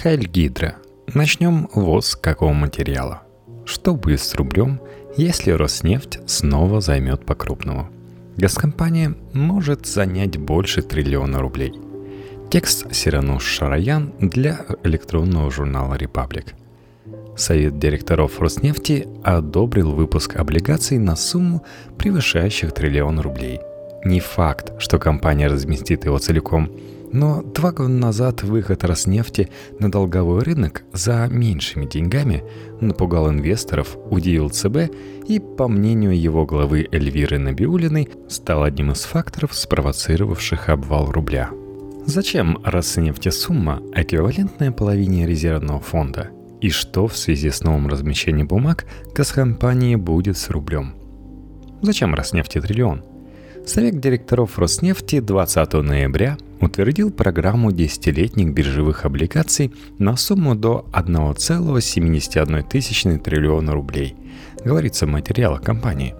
Хайльгидра. Начнем ВОЗ какого материала. Что будет с рублем, если Роснефть снова займет по-крупному? Газкомпания может занять больше триллиона рублей. Текст Сирануш Шараян для электронного журнала «Репаблик». Совет директоров Роснефти одобрил выпуск облигаций на сумму, превышающих триллион рублей. Не факт, что компания разместит его целиком, но два года назад выход Роснефти на долговой рынок за меньшими деньгами напугал инвесторов, удивил ЦБ и, по мнению его главы Эльвиры Набиулиной, стал одним из факторов, спровоцировавших обвал рубля. Зачем Роснефти сумма, эквивалентная половине резервного фонда – и что в связи с новым размещением бумаг газкомпании будет с рублем. Зачем Роснефти триллион? Совет директоров Роснефти 20 ноября утвердил программу десятилетних биржевых облигаций на сумму до 1,71 триллиона рублей, говорится в материалах компании.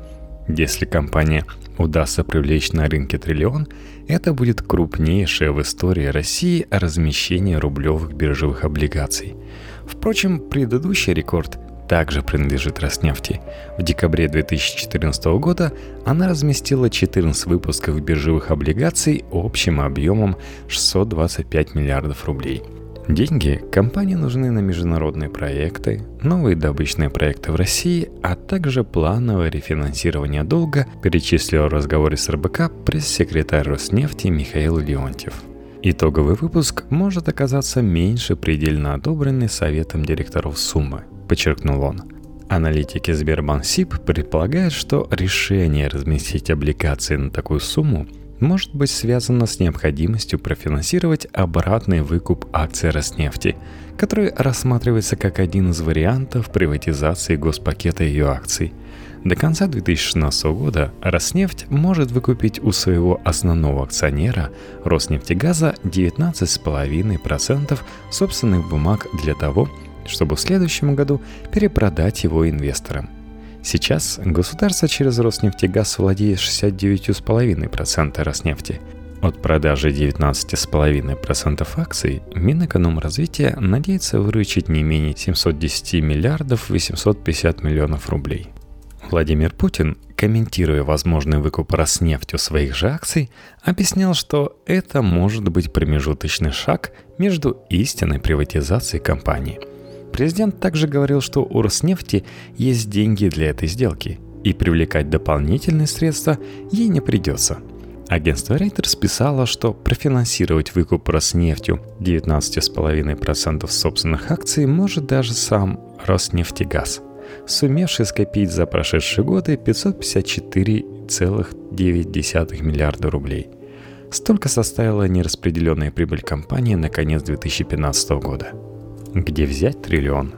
Если компания удастся привлечь на рынке триллион, это будет крупнейшее в истории России размещение рублевых биржевых облигаций – Впрочем, предыдущий рекорд также принадлежит Роснефти. В декабре 2014 года она разместила 14 выпусков биржевых облигаций общим объемом 625 миллиардов рублей. Деньги компании нужны на международные проекты, новые добычные проекты в России, а также плановое рефинансирование долга, перечислил в разговоре с РБК пресс-секретарь Роснефти Михаил Леонтьев. Итоговый выпуск может оказаться меньше предельно одобренной советом директоров суммы, подчеркнул он. Аналитики Сбербанк СИП предполагают, что решение разместить облигации на такую сумму может быть связано с необходимостью профинансировать обратный выкуп акций Роснефти, который рассматривается как один из вариантов приватизации госпакета ее акций – до конца 2016 года Роснефть может выкупить у своего основного акционера Роснефтегаза 19,5% собственных бумаг для того, чтобы в следующем году перепродать его инвесторам. Сейчас государство через Роснефтегаз владеет 69,5% Роснефти. От продажи 19,5% акций Минэкономразвития надеется выручить не менее 710 миллиардов 850 миллионов рублей. Владимир Путин, комментируя возможный выкуп Роснефть у своих же акций, объяснял, что это может быть промежуточный шаг между истинной приватизацией компании. Президент также говорил, что у Роснефти есть деньги для этой сделки, и привлекать дополнительные средства ей не придется. Агентство Reuters писало, что профинансировать выкуп Роснефтью 19,5% собственных акций может даже сам Роснефтегаз – сумевший скопить за прошедшие годы 554,9 миллиарда рублей. Столько составила нераспределенная прибыль компании на конец 2015 года. Где взять триллион?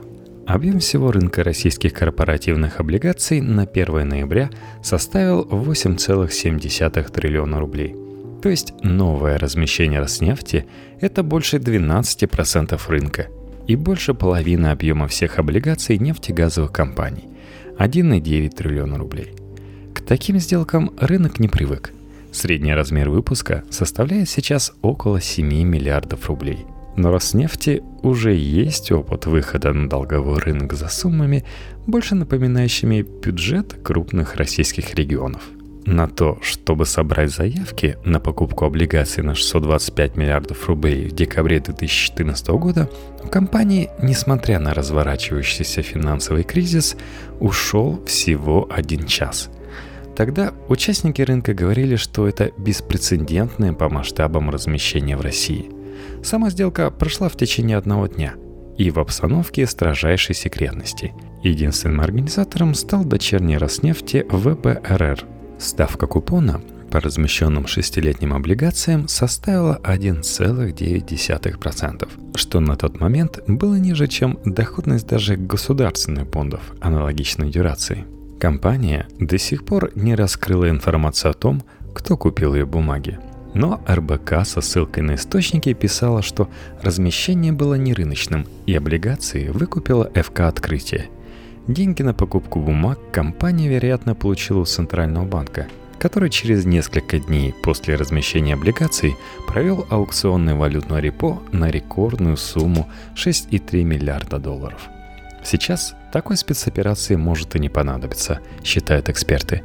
Объем всего рынка российских корпоративных облигаций на 1 ноября составил 8,7 триллиона рублей. То есть новое размещение Роснефти – это больше 12% рынка – и больше половины объема всех облигаций нефтегазовых компаний – 1,9 триллиона рублей. К таким сделкам рынок не привык. Средний размер выпуска составляет сейчас около 7 миллиардов рублей. Но Роснефти уже есть опыт выхода на долговой рынок за суммами, больше напоминающими бюджет крупных российских регионов – на то, чтобы собрать заявки на покупку облигаций на 625 миллиардов рублей в декабре 2014 года, у компании, несмотря на разворачивающийся финансовый кризис, ушел всего один час. Тогда участники рынка говорили, что это беспрецедентное по масштабам размещение в России. Сама сделка прошла в течение одного дня и в обстановке строжайшей секретности. Единственным организатором стал дочерний Роснефти ВБРР – Ставка купона по размещенным шестилетним облигациям составила 1,9%, что на тот момент было ниже, чем доходность даже государственных бондов аналогичной дюрации. Компания до сих пор не раскрыла информацию о том, кто купил ее бумаги. Но РБК со ссылкой на источники писала, что размещение было нерыночным, и облигации выкупила ФК «Открытие», Деньги на покупку бумаг компания, вероятно, получила у Центрального банка. который через несколько дней после размещения облигаций провел аукционный валютный репо на рекордную сумму 6,3 миллиарда долларов. Сейчас такой спецоперации может и не понадобиться, считают эксперты.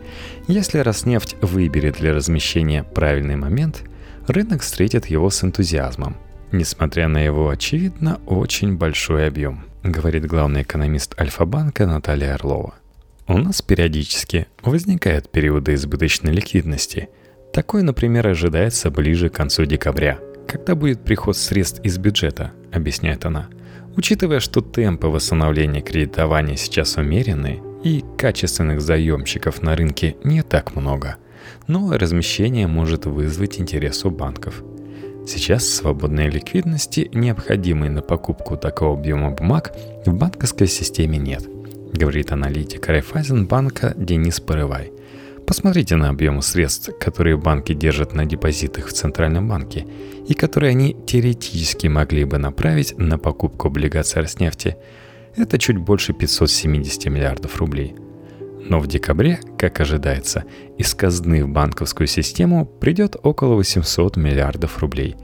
Если Роснефть выберет для размещения правильный момент, рынок встретит его с энтузиазмом, несмотря на его, очевидно, очень большой объем, говорит главный экономист Альфа-банка Наталья Орлова. У нас периодически возникают периоды избыточной ликвидности. Такой, например, ожидается ближе к концу декабря, когда будет приход средств из бюджета, объясняет она. Учитывая, что темпы восстановления кредитования сейчас умеренные и качественных заемщиков на рынке не так много, новое размещение может вызвать интерес у банков. Сейчас свободной ликвидности, необходимой на покупку такого объема бумаг, в банковской системе нет – говорит аналитик Райфайзенбанка Денис Порывай. Посмотрите на объемы средств, которые банки держат на депозитах в Центральном банке и которые они теоретически могли бы направить на покупку облигаций Роснефти. Это чуть больше 570 миллиардов рублей. Но в декабре, как ожидается, из казны в банковскую систему придет около 800 миллиардов рублей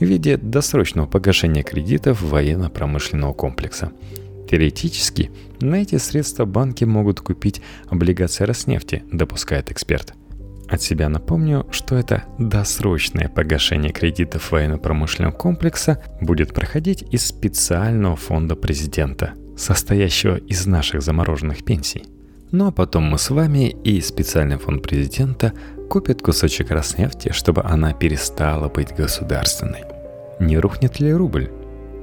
в виде досрочного погашения кредитов военно-промышленного комплекса – Теоретически, на эти средства банки могут купить облигации Роснефти, допускает эксперт. От себя напомню, что это досрочное погашение кредитов военно-промышленного комплекса будет проходить из специального фонда президента, состоящего из наших замороженных пенсий. Ну а потом мы с вами и специальный фонд президента купят кусочек Роснефти, чтобы она перестала быть государственной. Не рухнет ли рубль?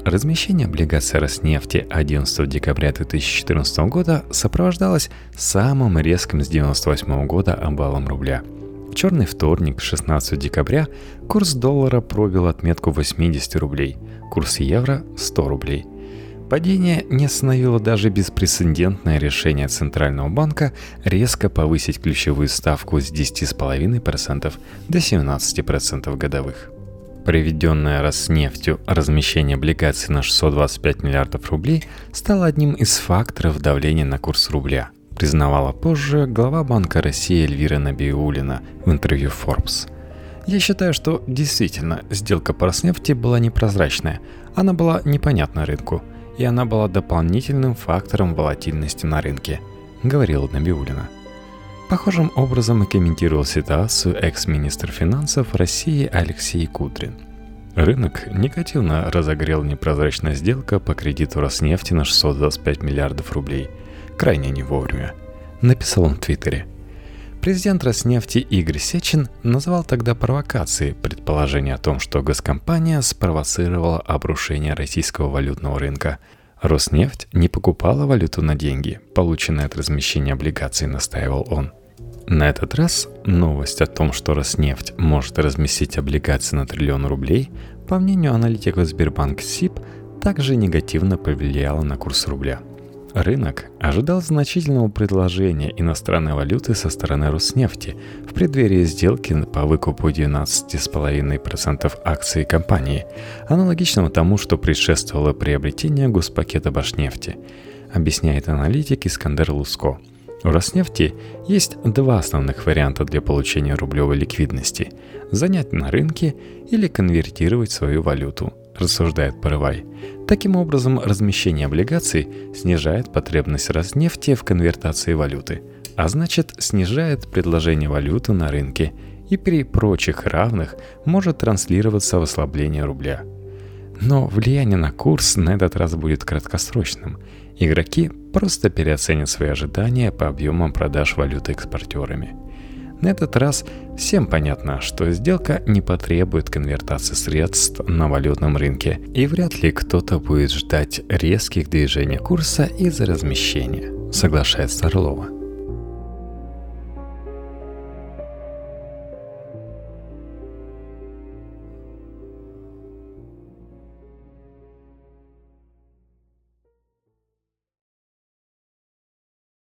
Размещение облигаций Роснефти 11 декабря 2014 года сопровождалось самым резким с 1998 года обвалом рубля. В черный вторник, 16 декабря, курс доллара пробил отметку 80 рублей, курс евро – 100 рублей. Падение не остановило даже беспрецедентное решение Центрального банка резко повысить ключевую ставку с 10,5% до 17% годовых. Проведенное Роснефтью размещение облигаций на 625 миллиардов рублей стало одним из факторов давления на курс рубля, признавала позже глава Банка России Эльвира Набиулина в интервью Forbes. Я считаю, что действительно сделка по Роснефти была непрозрачная, она была непонятна рынку, и она была дополнительным фактором волатильности на рынке, говорила Набиулина. Похожим образом комментировал ситуацию экс-министр финансов России Алексей Кудрин. Рынок негативно разогрел непрозрачная сделка по кредиту Роснефти на 625 миллиардов рублей. Крайне не вовремя. Написал он в Твиттере. Президент Роснефти Игорь Сечин назвал тогда провокацией предположение о том, что госкомпания спровоцировала обрушение российского валютного рынка – Роснефть не покупала валюту на деньги, полученные от размещения облигаций, настаивал он. На этот раз новость о том, что Роснефть может разместить облигации на триллион рублей, по мнению аналитиков Сбербанк СИП, также негативно повлияла на курс рубля – Рынок ожидал значительного предложения иностранной валюты со стороны Роснефти в преддверии сделки по выкупу 12,5% акций компании, аналогичного тому, что предшествовало приобретение госпакета Башнефти, объясняет аналитик Искандер Луско. У Роснефти есть два основных варианта для получения рублевой ликвидности – занять на рынке или конвертировать свою валюту – рассуждает Порывай. Таким образом, размещение облигаций снижает потребность Роснефти в конвертации валюты, а значит снижает предложение валюты на рынке и при прочих равных может транслироваться в ослабление рубля. Но влияние на курс на этот раз будет краткосрочным. Игроки просто переоценят свои ожидания по объемам продаж валюты экспортерами – на этот раз всем понятно, что сделка не потребует конвертации средств на валютном рынке, и вряд ли кто-то будет ждать резких движений курса из-за размещения, соглашается Орлова.